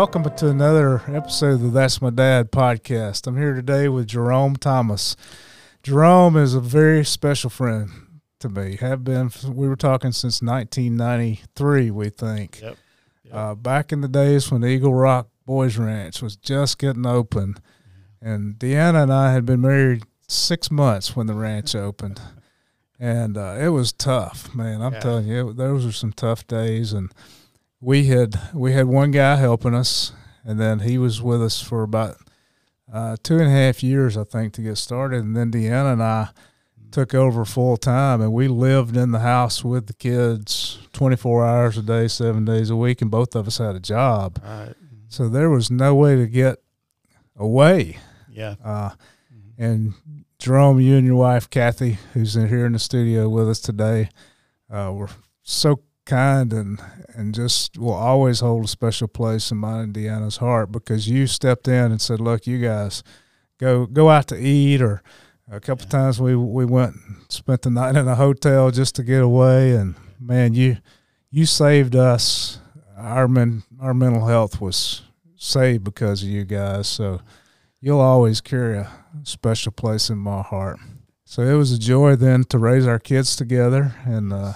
welcome to another episode of the That's My Dad podcast. I'm here today with Jerome Thomas. Jerome is a very special friend to me. Have been. We were talking since 1993, we think. Yep. yep. Uh, back in the days when Eagle Rock Boys Ranch was just getting open, and Deanna and I had been married six months when the ranch opened, and uh, it was tough, man. I'm Yeah. telling you, it, those were some tough days, and we had we had one guy helping us, and then he was with us for about uh, two and a half years, I think, to get started, and then Deanna and I took over full time, and we lived in the house with the kids 24 hours a day, seven days a week, and both of us had a job, right. so there was no way to get away. Yeah. Uh, and Jerome, you and your wife Kathy, who's in here in the studio with us today, uh, were so kind and and just will always hold a special place in my and Deanna's heart because you stepped in and said, "Look, you guys, go go out to eat." Or a couple Yeah. times we we went and spent the night in a hotel just to get away. And man, you you saved us. Our men our mental health was saved because of you guys. So you'll always carry a special place in my heart. So it was a joy then to raise our kids together, and uh,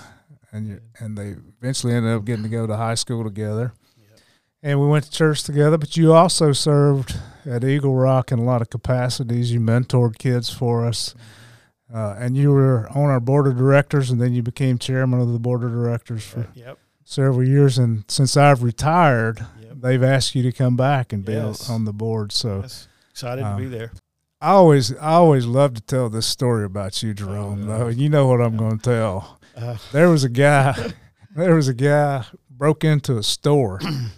and you- and they eventually ended up getting to go to high school together, Yep. and we went to church together. But you also served at Eagle Rock in a lot of capacities. You mentored kids for us, uh, and you were on our board of directors, and then you became chairman of the board of directors for Yep. several years. And since I've retired, Yep. they've asked you to come back and be Yes. on the board. So. Yes. Excited Um, to be there. I always I always love to tell this story about you, Jerome. Oh. Though you know what I'm Yeah. going to tell. Uh, There was a guy. there was a guy broke into a store oh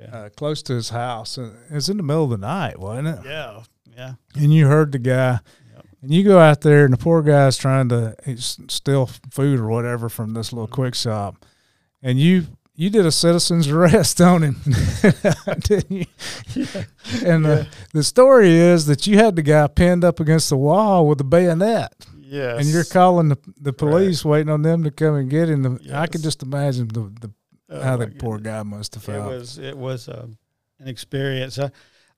yeah. uh, close to his house, and it was in the middle of the night, wasn't it? yeah. Yeah. And you heard the guy, Yep. and you go out there, and the poor guy's trying to steal food or whatever from this little quick shop, and you. You did a citizen's arrest on him, didn't you? Yeah. And uh, the story is that you had the guy pinned up against the wall with a bayonet. Yes. and you're calling the the police, waiting on them to come and get him. The, I can just imagine the, the Oh, how the poor guy must have felt. It was it was um, an experience. I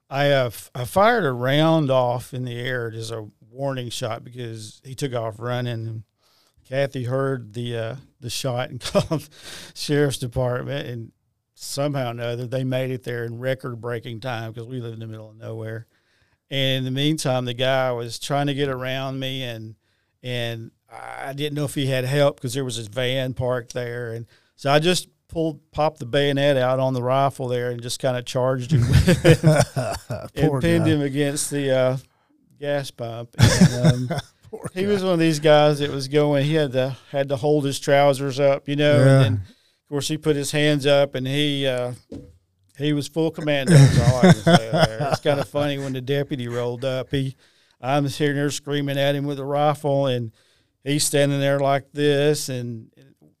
I, uh, I fired a round off in the air as a warning shot because he took off running. And Kathy heard the uh, the shot and called the sheriff's department, and somehow or another they made it there in record breaking time because we live in the middle of nowhere. And in the meantime, the guy was trying to get around me, and and I didn't know if he had help because there was his van parked there, and so I just pulled popped the bayonet out on the rifle there and just kind of charged him and pinned guy. him against the uh, gas pump. And, um, he was one of these guys that was going. He had to had to hold his trousers up, you know. Yeah. And then, of course, he put his hands up, and he uh, he was full commando. That's all I can say there. It's kind of funny when the deputy rolled up. He I'm sitting there screaming at him with a rifle, and he's standing there like this, and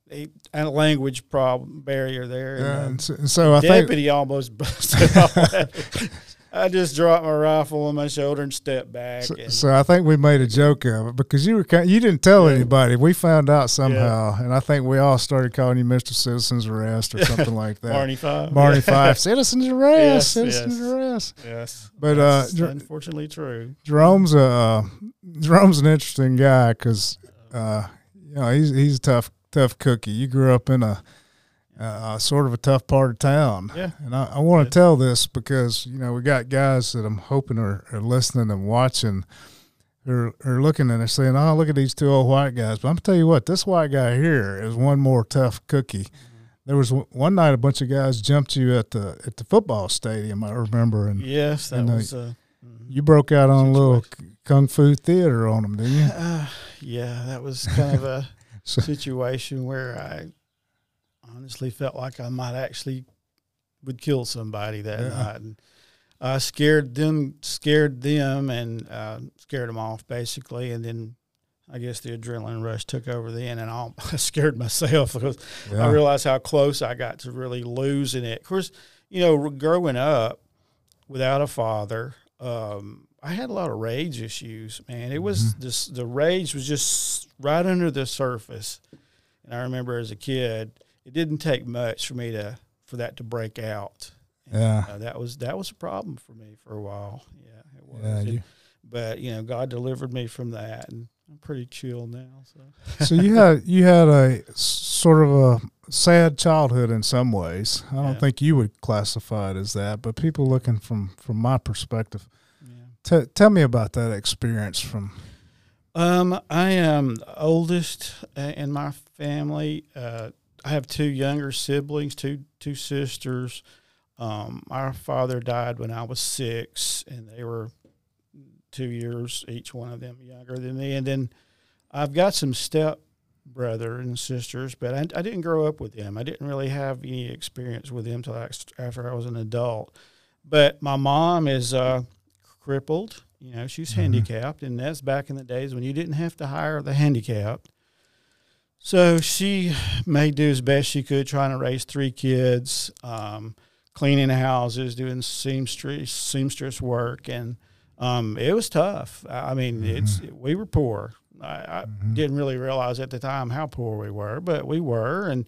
he had a language problem barrier there. And, Yeah, um, and so, and so I think deputy almost busted off. I just dropped my rifle on my shoulder and stepped back. so, and, so I think we made a joke of it because you were kind you didn't tell Yeah. anybody. We found out somehow, and I think we all started calling you Mister Citizens Arrest or something like that. Barney Fife. Barney Fife, Citizens Arrest, Yes, Citizens yes. Arrest. Yes, But, uh, That's Jer- unfortunately true. Jerome's a uh, Jerome's an interesting guy because uh, you know he's he's a tough tough cookie. You grew up in a, uh, sort of a tough part of town, Yeah. and I, I want to tell this because you know we got guys that I'm hoping are, are listening and watching. Are, are looking and they're saying, "Oh, look at these two old white guys." But I'm gonna tell you what, this white guy here is one more tough cookie. There was one- one night a bunch of guys jumped you at the at the football stadium. I remember, and Yes, that and, was. Uh, mhm. you broke out on a little kung fu theater on them, didn't you? Uh, yeah, that was kind of a So- situation where I honestly felt like I might actually would kill somebody that Yeah. night, and I scared them, scared them, and uh, scared them off basically, and then. I guess the adrenaline rush took over then, and I I scared myself because Yeah. I realized how close I got to really losing it. Of course, you know, growing up without a father, um, I had a lot of rage issues. Man, it was Mhm. this the rage was just right under the surface. And I remember as a kid, it didn't take much for me to for that to break out. And, Yeah. uh, that was that was a problem for me for a while. Yeah, it was. Yeah, you, but you know, God delivered me from that, and I'm pretty chill now. So so you had you had a sort of a sad childhood in some ways. I don't Yeah. think you would classify it as that, but people looking from from my perspective, yeah. t- tell me about that experience. From Um, I am the oldest uh, in my family. Uh, I have two younger siblings, two two sisters. Um, our father died when I was six, and they were two years each one of them younger than me. And then I've got some step brother and sisters, but I, I didn't grow up with them. I didn't really have any experience with them until after I was an adult. But my mom is uh, crippled. You know, she's Mhm. handicapped, and that's back in the days when you didn't have to hire the handicapped. So she made do as best she could, trying to raise three kids, um, cleaning houses, doing seamstress seamstress work, and um, it was tough. I mean, it's we were poor. I, I Mhm. didn't really realize at the time how poor we were, but we were, and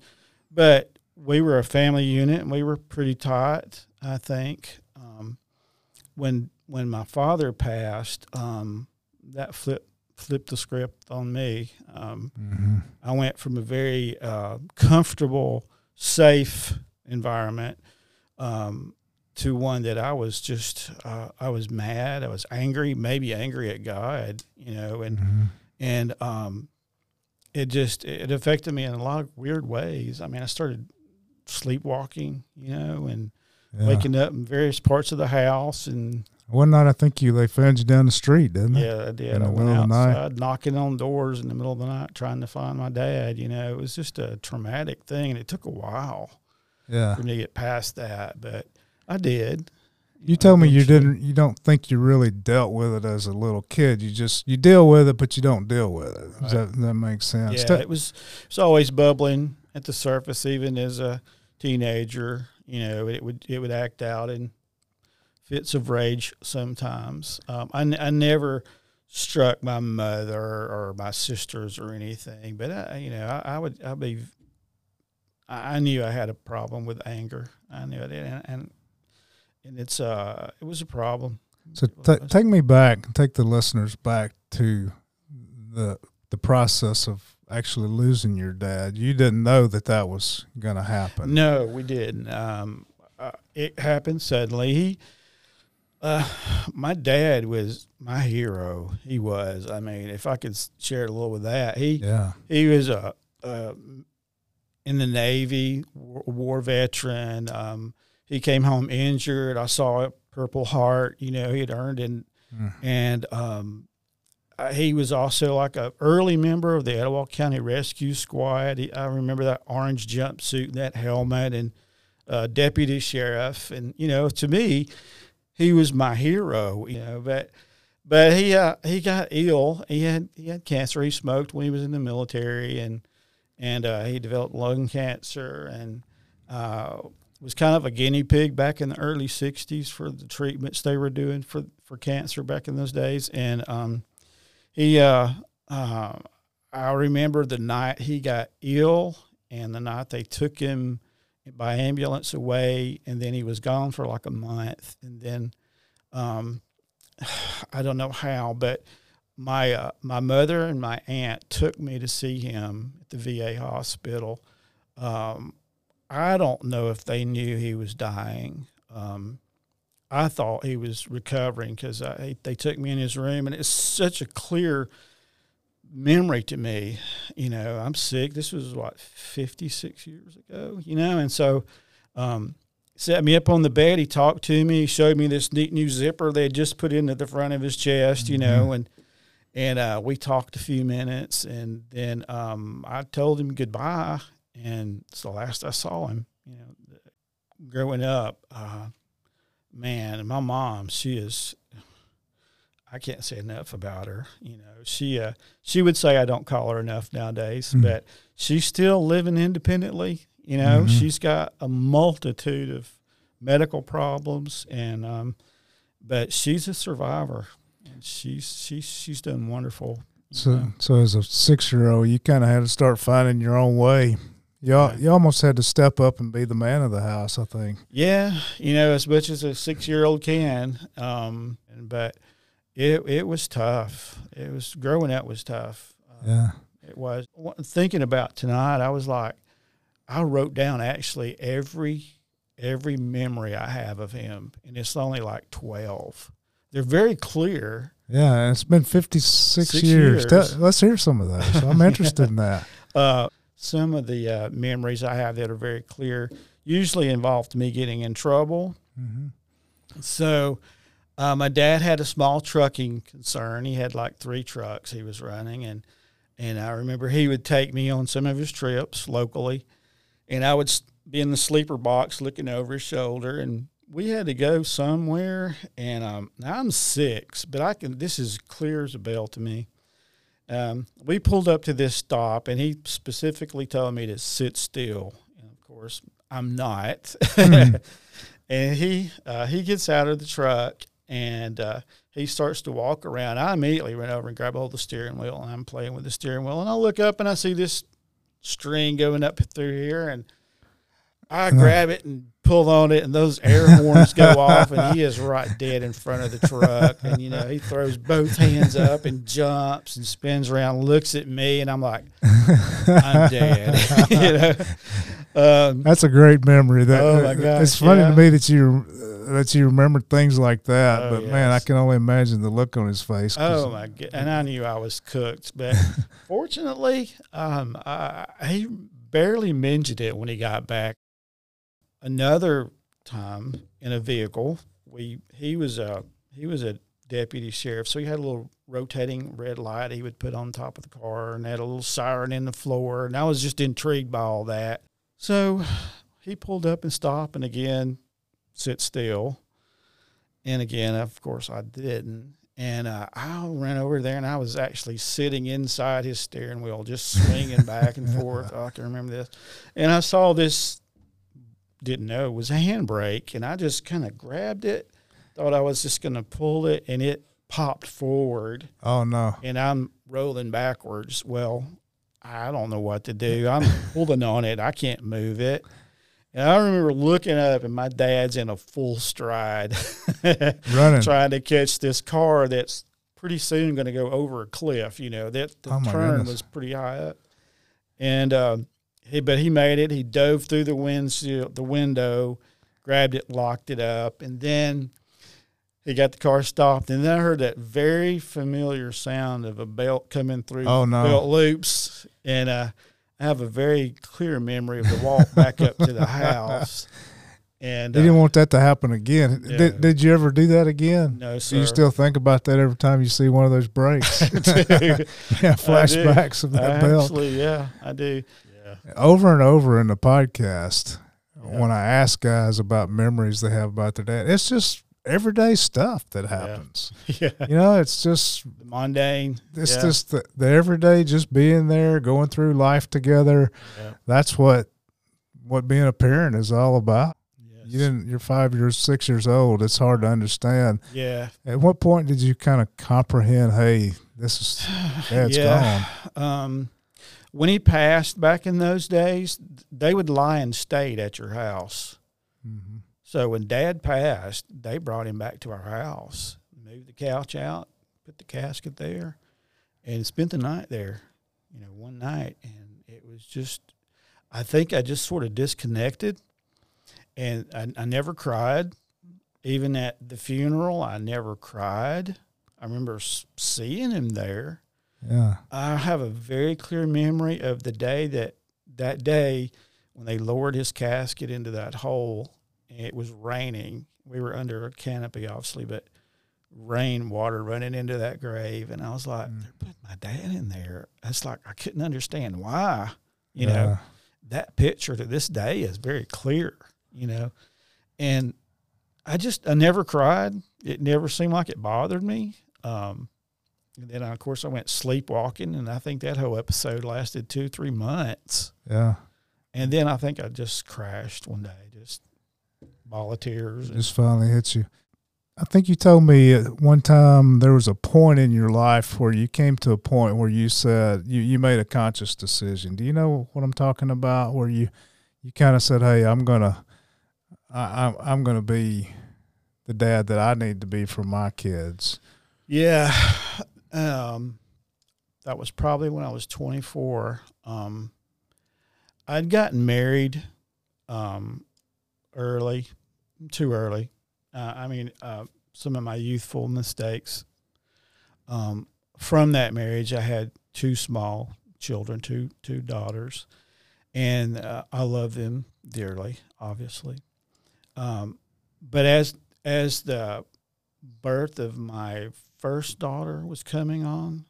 but we were a family unit, and we were pretty tight. I think um, when when my father passed, um, that flipped flipped the script on me. Um, Mhm. I went from a very uh, comfortable, safe environment um, to one that I was just uh, I was mad, I was angry, maybe angry at God, you know, and Mhm. and um, it just it affected me in a lot of weird ways. I mean, I started sleepwalking, you know, and Yeah. waking up in various parts of the house, and One night I think you they found you down the street, didn't they? yeah, I did. In I the went middle of the night? outside, knocking on doors in the middle of the night, trying to find my dad. You know, it was just a traumatic thing, and it took a while Yeah. for me to get past that, but I did. You told me you didn't. You don't think you really dealt with it as a little kid. You just you deal with it, but you don't deal with it. Does that that makes sense? Yeah, it was it's always bubbling at the surface, even as a teenager. You know, it would it would act out in fits of rage sometimes. Um, I, I never struck my mother or my sisters or anything, but I, you know, I, I would I'd be. I I knew I had a problem with anger. I knew it, and and, and it's uh it was a problem. So was. take me back, take the listeners back to the the process of actually losing your dad. You didn't know that that was going to happen. No, we didn't. Um, uh, it happened suddenly. He, uh, my dad was my hero. He was. I mean, if I could share a little with that, he Yeah. he was a, a in the Navy, war, war veteran. Um, he came home injured. I saw a Purple Heart. You know, he had earned in Mm. and um, he was also like a early member of the Etowah County Rescue Squad. He, I remember that orange jumpsuit, and that helmet, and uh, deputy sheriff. And you know, to me, he was my hero. You know, but but he uh, he got ill. He had he had cancer. He smoked when he was in the military, and and uh, he developed lung cancer and. Uh, was kind of a guinea pig back in the early '60s for the treatments they were doing for for cancer back in those days, and um, he uh, uh, I remember the night he got ill and the night they took him by ambulance away and then he was gone for like a month and then um, I don't know how but my uh, my mother and my aunt took me to see him at the VA hospital. Um, I don't know if they knew he was dying. Um, I thought he was recovering because they took me in his room, and it's such a clear memory to me. You know, I'm sick. This was what 56 years ago. You know, and so um, set me up on the bed. He talked to me. Showed me this neat new zipper they had just put into the front of his chest. You know, Mhm. and and uh, we talked a few minutes, and then um, I told him goodbye, and it's the last I saw him. You know, growing up. Uh, man, my mom, she is I can't say enough about her. You know, she uh, she would say I don't call her enough nowadays, Mhm. but she's still living independently. You know, Mhm. she's got a multitude of medical problems, and um, but she's a survivor, and she's she's she's done wonderful. So know. so as a six year old, you kind of had to start finding your own way. You you almost had to step up and be the man of the house. I think. Yeah, you know, as much as a six year old can. Um, but it it was tough. It was growing up was tough. Uh, Yeah. It was thinking about tonight. I was like, I wrote down actually every every memory I have of him, and it's only like twelve. They're very clear. Yeah, and it's been 56 Six years. Tell- let's hear some of those. I'm interested in that. Uh, some of the uh, memories I have that are very clear usually involved me getting in trouble. hmm So, uh, my dad had a small trucking concern. He had like three trucks he was running, and and I remember he would take me on some of his trips locally, and I would be in the sleeper box looking over his shoulder, and we had to go somewhere. And um, now I'm six, but I can. This is clear as a bell to me. Um, we pulled up to this stop, and he specifically told me to sit still. And of course, I'm not. and he uh, he gets out of the truck and uh, he starts to walk around. I immediately run over and grab hold of the steering wheel, and I'm playing with the steering wheel. And I look up and I see this string going up through here, and I grab it and pull on it, and those air horns go off, and he is right dead in front of the truck. And you know, he throws both hands up and jumps and spins around, looks at me, and I'm like, I'm dead. you know. Um, That's a great memory. That Oh, my gosh, it's funny yeah. to me that you uh, that you remember things like that. Oh, but man, I can only imagine the look on his face. Oh my god! And I knew I was cooked, but fortunately, um, I, he barely mentioned it when he got back. Another time in a vehicle, we he was a he was a deputy sheriff, so he had a little rotating red light he would put on top of the car, and had a little siren in the floor, and I was just intrigued by all that. So he pulled up and stopped, and again, sit still. And again, of course, I didn't. And uh, I ran over there, and I was actually sitting inside his steering wheel, just swinging back and forth. Oh, I can remember this. And I saw this, didn't know it was a handbrake, and I just kind of grabbed it, thought I was just going to pull it, and it popped forward, oh no. and I'm rolling backwards. Well, I don't know what to do. I'm pulling on it. I can't move it. And I remember looking up, and my dad's in a full stride, Running. trying to catch this car that's pretty soon going to go over a cliff. You know that the Oh, turn goodness. was pretty high up, and um, he but he made it. He dove through the windshield, the window, grabbed it, locked it up, and then he got the car stopped. And then I heard that very familiar sound of a belt coming through Oh, no. belt loops, and uh, I have a very clear memory of the walk back up to the house. And You didn't uh, want that to happen again. Yeah. Did, did you ever do that again? no, Do sir. you still think about that every time you see one of those brakes? Yeah, flashbacks of that belt. Actually, yeah, I do. Yeah. Over and over in the podcast, Yeah. when I ask guys about memories they have about their dad, it's just everyday stuff that happens. Yeah. You know, it's just The mundane. it's yeah. just the, the everyday, just being there, going through life together. Yeah. That's what what being a parent is all about. Yes. You didn't. You're five years, six years old. It's hard to understand. Yeah. At what point did you kind of comprehend? Hey, this is dad's yeah. gone. Um, when he passed back in those days, they would lie in state at your house. hmm So when dad passed, they brought him back to our house, moved the couch out, put the casket there, and spent the night there, you know, one night. And it was just, I think I just sort of disconnected and I, I never cried. Even at the funeral, I never cried. I remember seeing him there. Yeah. I have a very clear memory of the day that that day when they lowered his casket into that hole. It was raining. We were under a canopy, obviously, but rain water running into that grave, and I was like, Mm. "They're putting my dad in there." It's like I couldn't understand why. You Yeah. know, that picture to this day is very clear. You know, and I just I never cried. It never seemed like it bothered me. Um, and then of course I went sleepwalking, and I think that whole episode lasted two three months. Yeah. And then I think I just crashed one day, just ball of tears. and- Just finally hits you. I think you told me at one time there was a point in your life where you came to a point where you said you, you made a conscious decision. Do you know what I'm talking about? Where you you kind of said, "Hey, I'm gonna I, I'm I'm gonna be the dad that I need to be for my kids." Yeah, um, that was probably when I was 24. Um, I'd gotten married um, early, too early. Uh, I mean, uh, some of my youthful mistakes. Um, from that marriage, I had two small children, two two daughters, and uh, I love them dearly, obviously. Um, but as as the birth of my first daughter was coming on,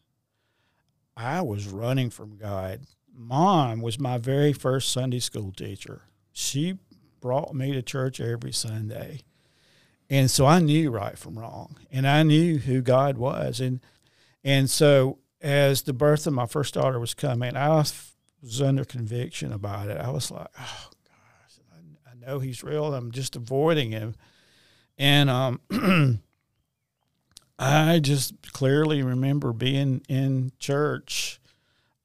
I was running from God. Mom was my very first Sunday school teacher. She brought me to church every Sunday. And so I knew right from wrong, and I knew who God was, and and so as the birth of my first daughter was coming, I was under conviction about it. I was like, oh gosh, I, I know He's real. I'm just avoiding Him, and um, I just clearly remember being in church,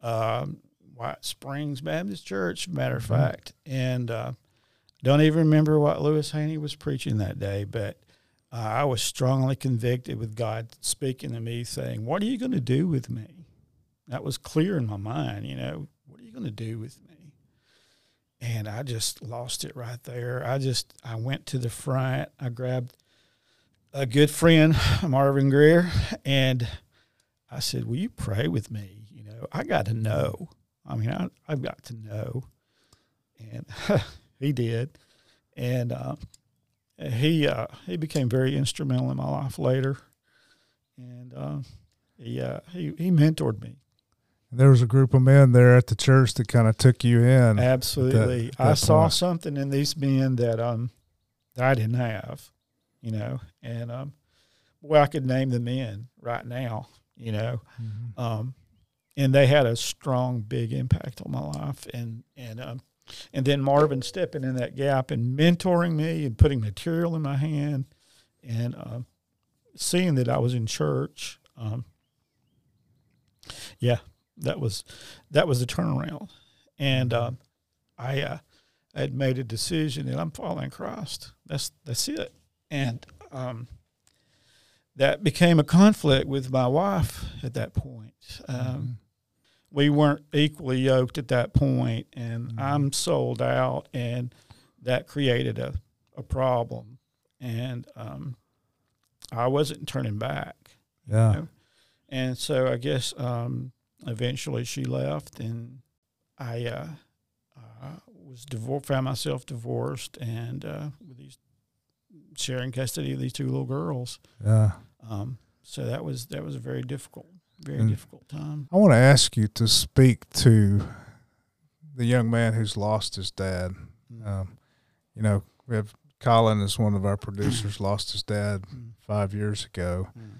um, White Springs Baptist Church, matter of mm-hmm. fact, and uh, don't even remember what Lewis Haney was preaching that day, but uh, I was strongly convicted with God speaking to me, saying, "What are you going to do with me?" That was clear in my mind. You know, what are you going to do with me? And I just lost it right there. I just I went to the front. I grabbed a good friend, Marvin Greer, and I said, "Will you pray with me?" You know, I got to know. I mean, I, I've got to know, and he did, and uh, he uh, he became very instrumental in my life later, and uh, he uh, he he mentored me. There was a group of men there at the church that kind of took you in. Absolutely, that, that I point. saw something in these men that um that I didn't have, you know, and um, well, I could name the men right now, you know, mm-hmm. um, and they had a strong, big impact on my life, and and um, and then Marvin stepping in that gap and mentoring me and putting material in my hand and uh, seeing that I was in church. Um, yeah, that was that was the turnaround, and uh, I uh, I had made a decision that I'm following Christ. That's that's it, and um, that became a conflict with my wife at that point. Um, we weren't equally yoked at that point, and mm-hmm. I'm sold out, and that created a, a problem, and um, I wasn't turning back. Yeah, you know? and so I guess um, eventually she left, and I uh, uh, was divorced, found myself divorced, and uh, with these sharing custody of these two little girls. Yeah. Um, so that was that was a very difficult very and difficult time. I want to ask you to speak to the young man who's lost his dad. Mm-hmm. Um, you know, we have Colin is one of our producers, lost his dad mm-hmm. five years ago. Mm-hmm.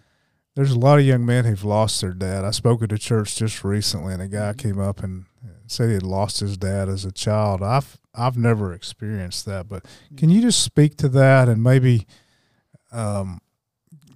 There's a lot of young men who've lost their dad. I spoke at a church just recently, and a guy mm-hmm. came up and said he had lost his dad as a child. I've I've never experienced that, but can you just speak to that and maybe um,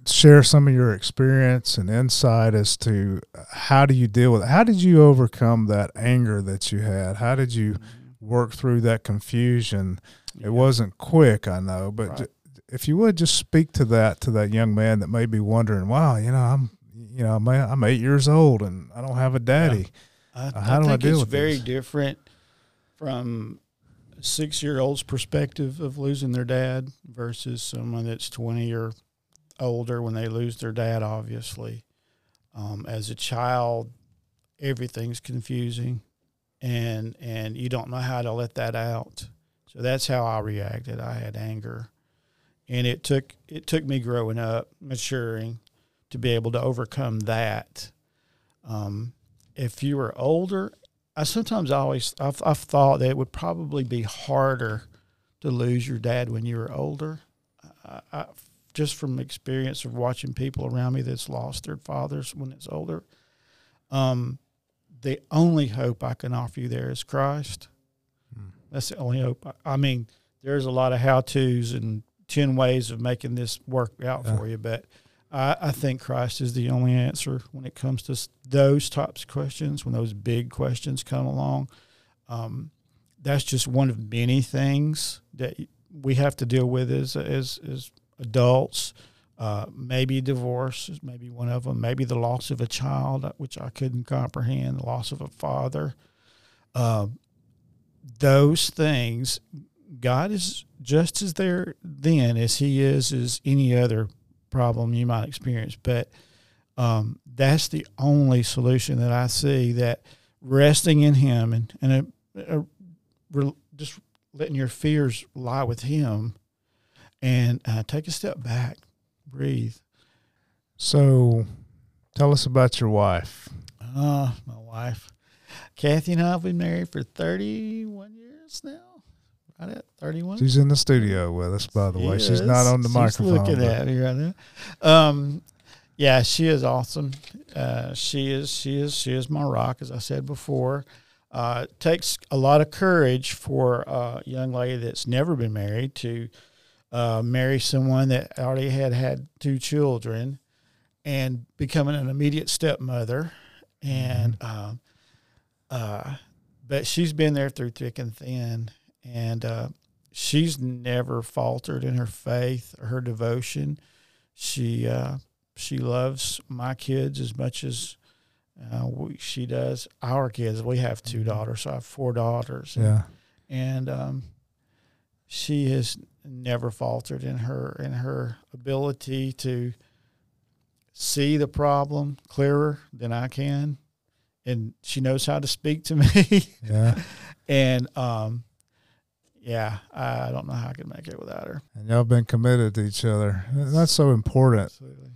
share some of your experience and insight as to how do you deal with it? How did you overcome that anger that you had? How did you mm-hmm. work through that confusion? Yeah. It wasn't quick, I know, but right. if you would just speak to that to that young man that may be wondering, wow, you know, I'm you know, man, I'm eight years old and I don't have a daddy. Yeah. I, how I do I deal it's with very this? different from a six year old's perspective of losing their dad versus someone that's twenty or older when they lose their dad, obviously. Um, as a child, everything's confusing, and and you don't know how to let that out. So that's how I reacted. I had anger, and it took it took me growing up, maturing, to be able to overcome that. Um, if you were older, I sometimes always I've, I've thought that it would probably be harder to lose your dad when you were older. I, I just from experience of watching people around me that's lost their fathers when it's older. Um, the only hope I can offer you there is Christ. Hmm. That's the only hope. I, I mean, there's a lot of how tos and ten ways of making this work out Yeah. for you, but I, I think Christ is the only answer when it comes to those types of questions. When those big questions come along, um, that's just one of many things that we have to deal with as as as adults. Uh, maybe divorce maybe one of them. Maybe the loss of a child, uh, which I couldn't comprehend. The loss of a father. Um, those things, God is just as there then as He is as any other problem you might experience. But um, that's the only solution that I see. That resting in Him and and a, a, re- just letting your fears lie with Him, and uh, take a step back, breathe. So, tell us about your wife. Uh, my wife, Kathy, and I have been married for thirty-one years now. Right at thirty-one. She's in the studio with us, by the way. She's not on the she's microphone. looking at me right now. Um, yeah, she is awesome. Uh, she is she is she is my rock, as I said before. Uh, it takes a lot of courage for a young lady that's never been married to uh, marry someone that already had had two children and becoming an immediate stepmother. And um, uh, but she's been there through thick and thin, and uh, she's never faltered in her faith or her devotion. She uh, she loves my kids as much as uh, we, she does our kids. We have two daughters, so I have four daughters. Yeah. and um, she has never faltered in her in her ability to see the problem clearer than I can, and she knows how to speak to me. Yeah. and um, yeah, I don't know how I could make it without her. And y'all been committed to each other. That's so important. Absolutely.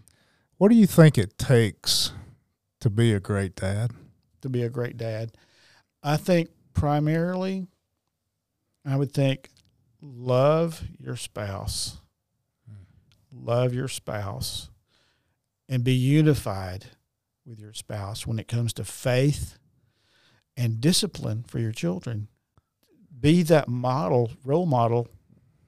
What do you think it takes to be a great dad? to be a great dad. I think primarily, I would think love your spouse, love your spouse, and be unified with your spouse when it comes to faith and discipline for your children. Be that model, role model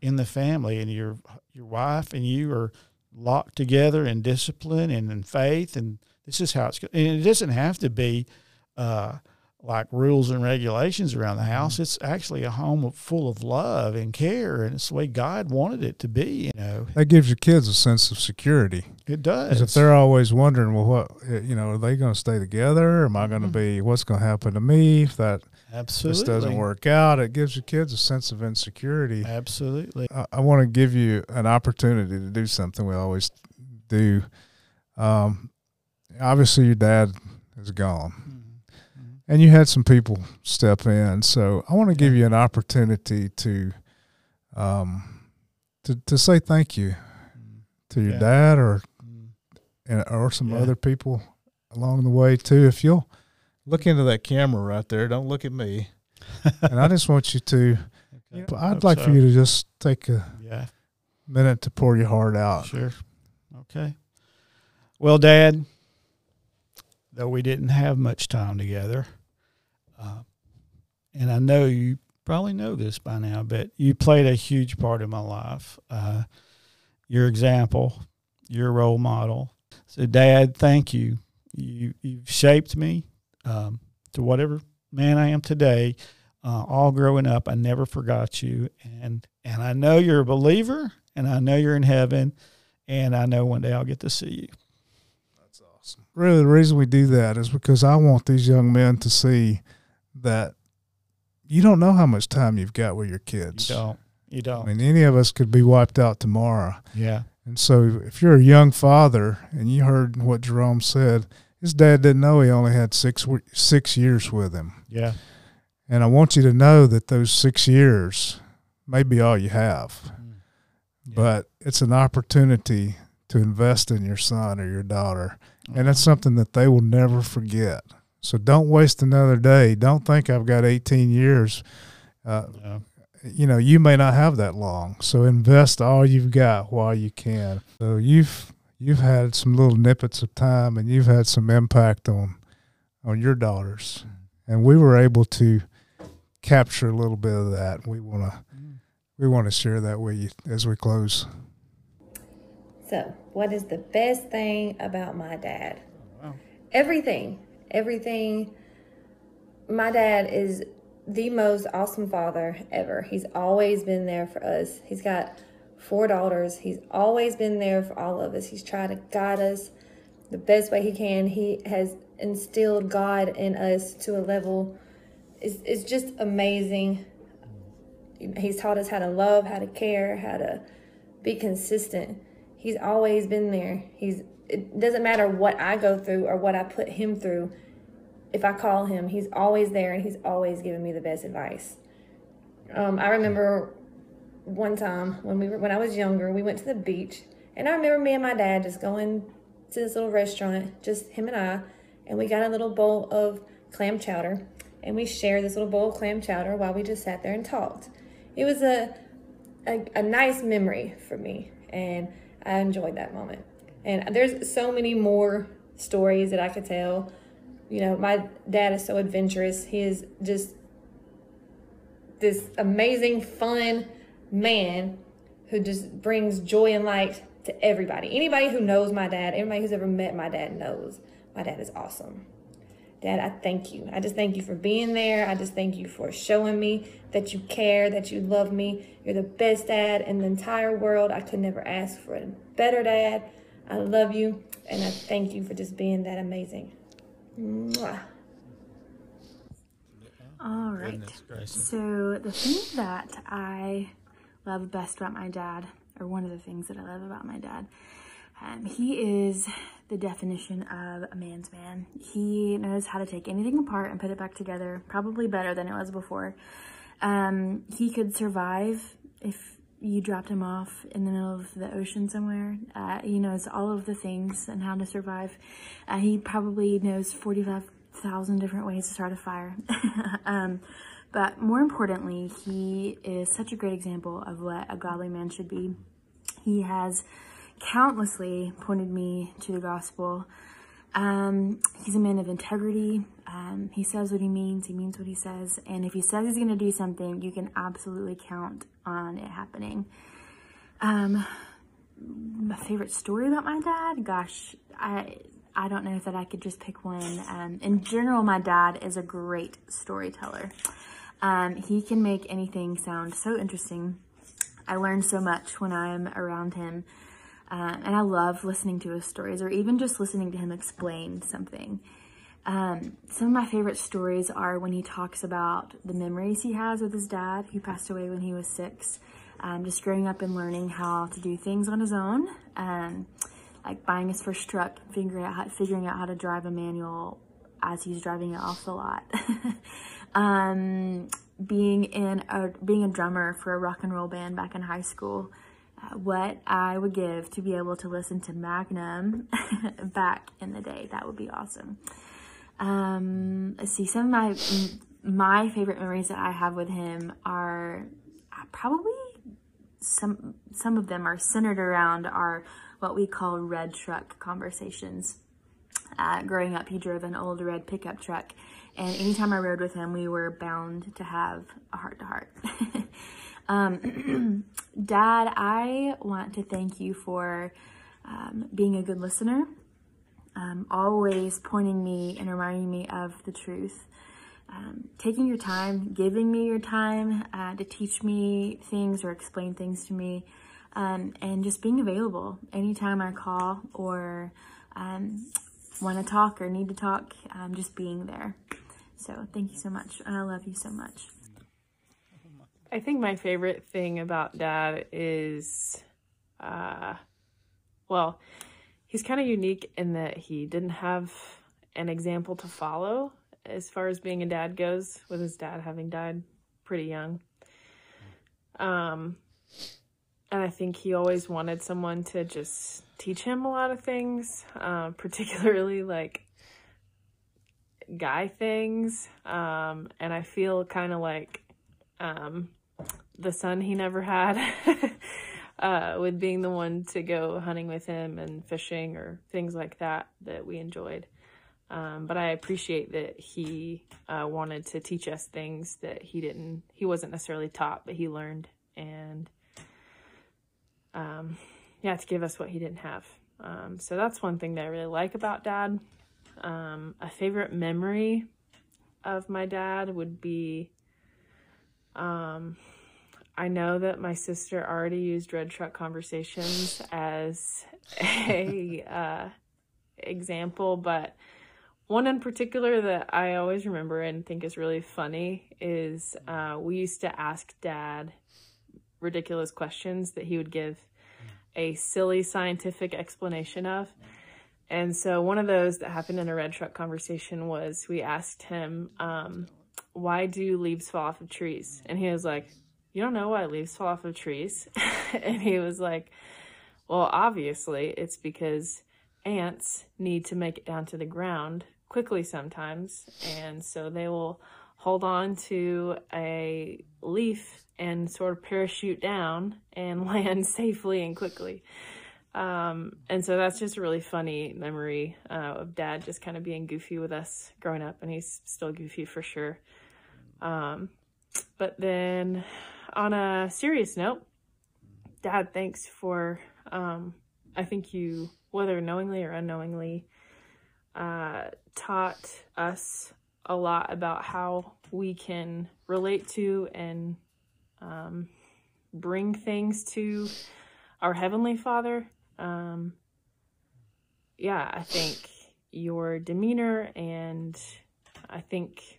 in the family, and your your wife and you are locked together in discipline and in faith, and this is how it's. And it doesn't have to be uh, like rules and regulations around the house. It's actually a home full of love and care, and it's the way God wanted it to be. You know, That gives your kids a sense of security. It does. if they're always wondering, well, what, you know, are they going to stay together? Am I going to Mhm. be, what's going to happen to me if that absolutely this doesn't work out? It gives your kids a sense of insecurity. Absolutely. I, I want to give you an opportunity to do something we always do. Um, obviously, your dad is gone, Mhm. And you had some people step in. So I want to give you an opportunity to, um, to to say thank you Mhm. to your Yeah. dad or Mhm. and or some Yeah. other people along the way too. If you'll look into that camera right there, don't look at me. and I just want you to. Okay. I'd like so. for you to just take a Yeah. minute to pour your heart out. Sure. Okay. Well, Dad, though we didn't have much time together, uh, and I know you probably know this by now, but you played a huge part in my life. Uh, your example, your role model. So, Dad, thank you. You you've shaped me um, to whatever man I am today. Uh, all growing up, I never forgot you, and and I know you're a believer, and I know you're in heaven, and I know one day I'll get to see you. That's awesome. Really, the reason we do that is because I want these young men to see that you don't know how much time you've got with your You kids. don't. You don't. I mean, any of us could be wiped out tomorrow. Yeah. And so, if you're a young father and you heard what Jerome said, his dad didn't know he only had six six years with him. Yeah. And I want you to know that those six years may be all you have, mm. but it's an opportunity to invest in your son or your daughter. And that's something that they will never forget. So don't waste another day. Don't think I've got 18 years. Uh, Yeah. you know, you may not have that long. So invest all you've got while you can. So you've you've had some little nippets of time and you've had some impact on on your daughters. And we were able to capture a little bit of that. We want to we want to share that with you as we close. So, what is the best thing about my dad? Wow. Everything. Everything. My dad is the most awesome father ever. He's always been there for us. He's got four daughters. He's always been there for all of us. He's tried to guide us the best way he can. He has instilled God in us to a level it's, it's just amazing. He's taught us how to love, how to care, how to be consistent. He's always been there. He's it doesn't matter what I go through or what I put him through. If I call him, he's always there and he's always giving me the best advice. Um, I remember one time when we were when I was younger, we went to the beach, and I remember me and my dad just going to this little restaurant, just him and I, and we got a little bowl of clam chowder, and we shared this little bowl of clam chowder while we just sat there and talked. It was a a, a nice memory for me, and I enjoyed that moment. And there's so many more stories that I could tell. You know, my dad is so adventurous. He is just this amazing, fun man who just brings joy and light to everybody. Anybody who knows my dad, anybody who's ever met my dad knows my dad is awesome. Dad, I thank you. I just thank you for being there. I just thank you for showing me that you care, that you love me. You're the best dad in the entire world. I could never ask for a better dad. I love you, and I thank you for just being that amazing. Mwah. All right. So the thing that I love best about my dad, or one of the things that I love about my dad, um, he is the definition of a man's man. He knows how to take anything apart and put it back together, probably better than it was before. Um, he could survive if you dropped him off in the middle of the ocean somewhere. Uh, he knows all of the things and how to survive. Uh, he probably knows 45,000 different ways to start a fire. um, but more importantly, he is such a great example of what a godly man should be. He has countlessly pointed me to the gospel. Um, he's a man of integrity. Um, he says what he means. He means what he says. And if he says he's going to do something, you can absolutely count on it happening. Um, my favorite story about my dad, gosh, I I don't know that I could just pick one. Um, in general, my dad is a great storyteller. Um, he can make anything sound so interesting. I learn so much when I'm around him. Um, and I love listening to his stories or even just listening to him explain something. Um, some of my favorite stories are when he talks about the memories he has with his dad, who passed away when he was six. Um, just growing up and learning how to do things on his own, um, like buying his first truck, figuring out how, figuring out how to drive a manual as he's driving it off the lot. um, being in a being a drummer for a rock and roll band back in high school uh, what I would give to be able to listen to Magnum back in the day. That would be awesome. Um, see, some of my my favorite memories that I have with him are uh, probably some some of them are centered around our what we call red truck conversations. Uh, growing up, he drove an old red pickup truck, and anytime I rode with him, we were bound to have a heart to heart. Um, Dad, I want to thank you for um, being a good listener, um, always pointing me and reminding me of the truth. Um, taking your time, giving me your time uh, to teach me things or explain things to me, um, and just being available anytime I call or um, want to talk or need to talk, um, just being there. So thank you so much. I love you so much. I think my favorite thing about dad is, uh, well, he's kind of unique in that he didn't have an example to follow as far as being a dad goes, with his dad having died pretty young. Um, and I think he always wanted someone to just teach him a lot of things, uh, particularly like guy things. Um, and I feel kind of like um, the son he never had, uh, with being the one to go hunting with him and fishing or things like that that we enjoyed. Um, but I appreciate that he uh, wanted to teach us things that he didn't, he wasn't necessarily taught, but he learned and um, yeah, to give us what he didn't have. Um, so that's one thing that I really like about dad. Um, a favorite memory of my dad would be um, I know that my sister already used Red Truck Conversations as a uh, example, but one in particular that I always remember and think is really funny is uh, we used to ask dad ridiculous questions that he would give a silly scientific explanation of. And so one of those that happened in a red truck conversation was we asked him, um, why do leaves fall off of trees? And he was like, you don't know why leaves fall off of trees? and he was like, well, obviously it's because ants need to make it down to the ground quickly sometimes. And so they will hold on to a leaf and sort of parachute down and land safely and quickly. Um, and so that's just a really funny memory uh, of dad just kind of being goofy with us growing up, and he's still goofy for sure. Um, but then on a serious note, dad, thanks for, um, I think you, whether knowingly or unknowingly, uh, taught us a lot about how we can relate to and um, bring things to our Heavenly Father. Um, yeah, I think your demeanor and I think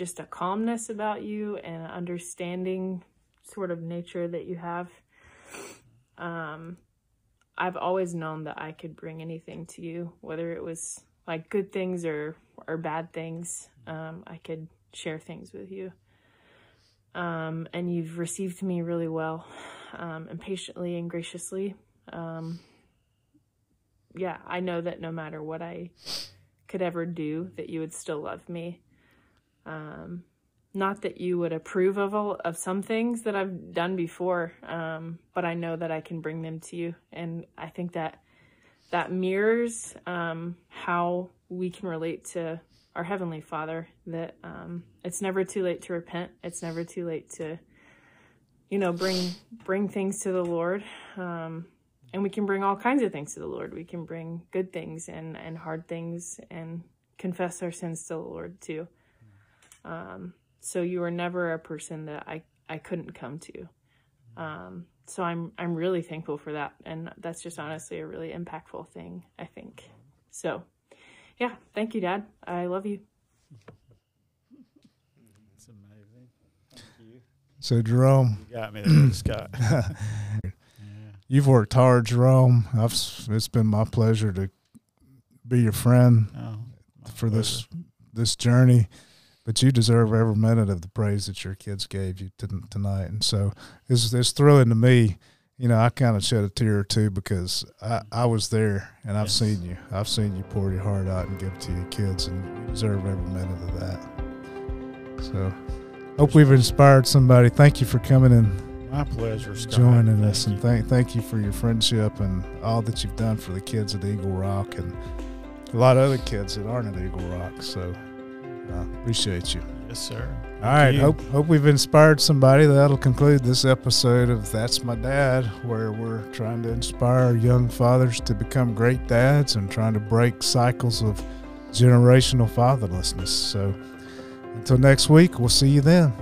just a calmness about you and understanding sort of nature that you have. Um, I've always known that I could bring anything to you, whether it was like good things or or bad things. Um, I could share things with you. Um, and you've received me really well, um, and patiently and graciously. Um, yeah, I know that no matter what I could ever do, that you would still love me. Um, not that you would approve of all, of some things that I've done before, um, but I know that I can bring them to you, and I think that that mirrors um, how we can relate to our heavenly Father. That um, it's never too late to repent. It's never too late to, you know, bring bring things to the Lord, um, and we can bring all kinds of things to the Lord. We can bring good things and and hard things, and confess our sins to the Lord too. Um, so you were never a person that I, I couldn't come to. Um, so I'm I'm really thankful for that, and that's just honestly a really impactful thing. I think. So, yeah, thank you, Dad. I love you. It's amazing. Thank you. So Jerome, You got me there, Scott. yeah. you've worked hard, Jerome. I've it's been my pleasure to be your friend Oh, my for this this journey. But you deserve every minute of the praise that your kids gave you tonight, and so it's it's thrilling to me. You know, I kind of shed a tear or two because I, I was there and I've Yes. seen you. I've seen you pour your heart out and give it to your kids, and you deserve every minute of that. So, hope we've inspired somebody. Thank you for coming in. My pleasure, Scott. joining Thank us, and thank thank you for your friendship and all that you've done for the kids at Eagle Rock and a lot of other kids that aren't at Eagle Rock. So, uh, appreciate you. Yes, sir. All right. you. Hope hope we've inspired somebody. That'll conclude this episode of That's My Dad, where we're trying to inspire young fathers to become great dads and trying to break cycles of generational fatherlessness. So until next week, we'll see you then.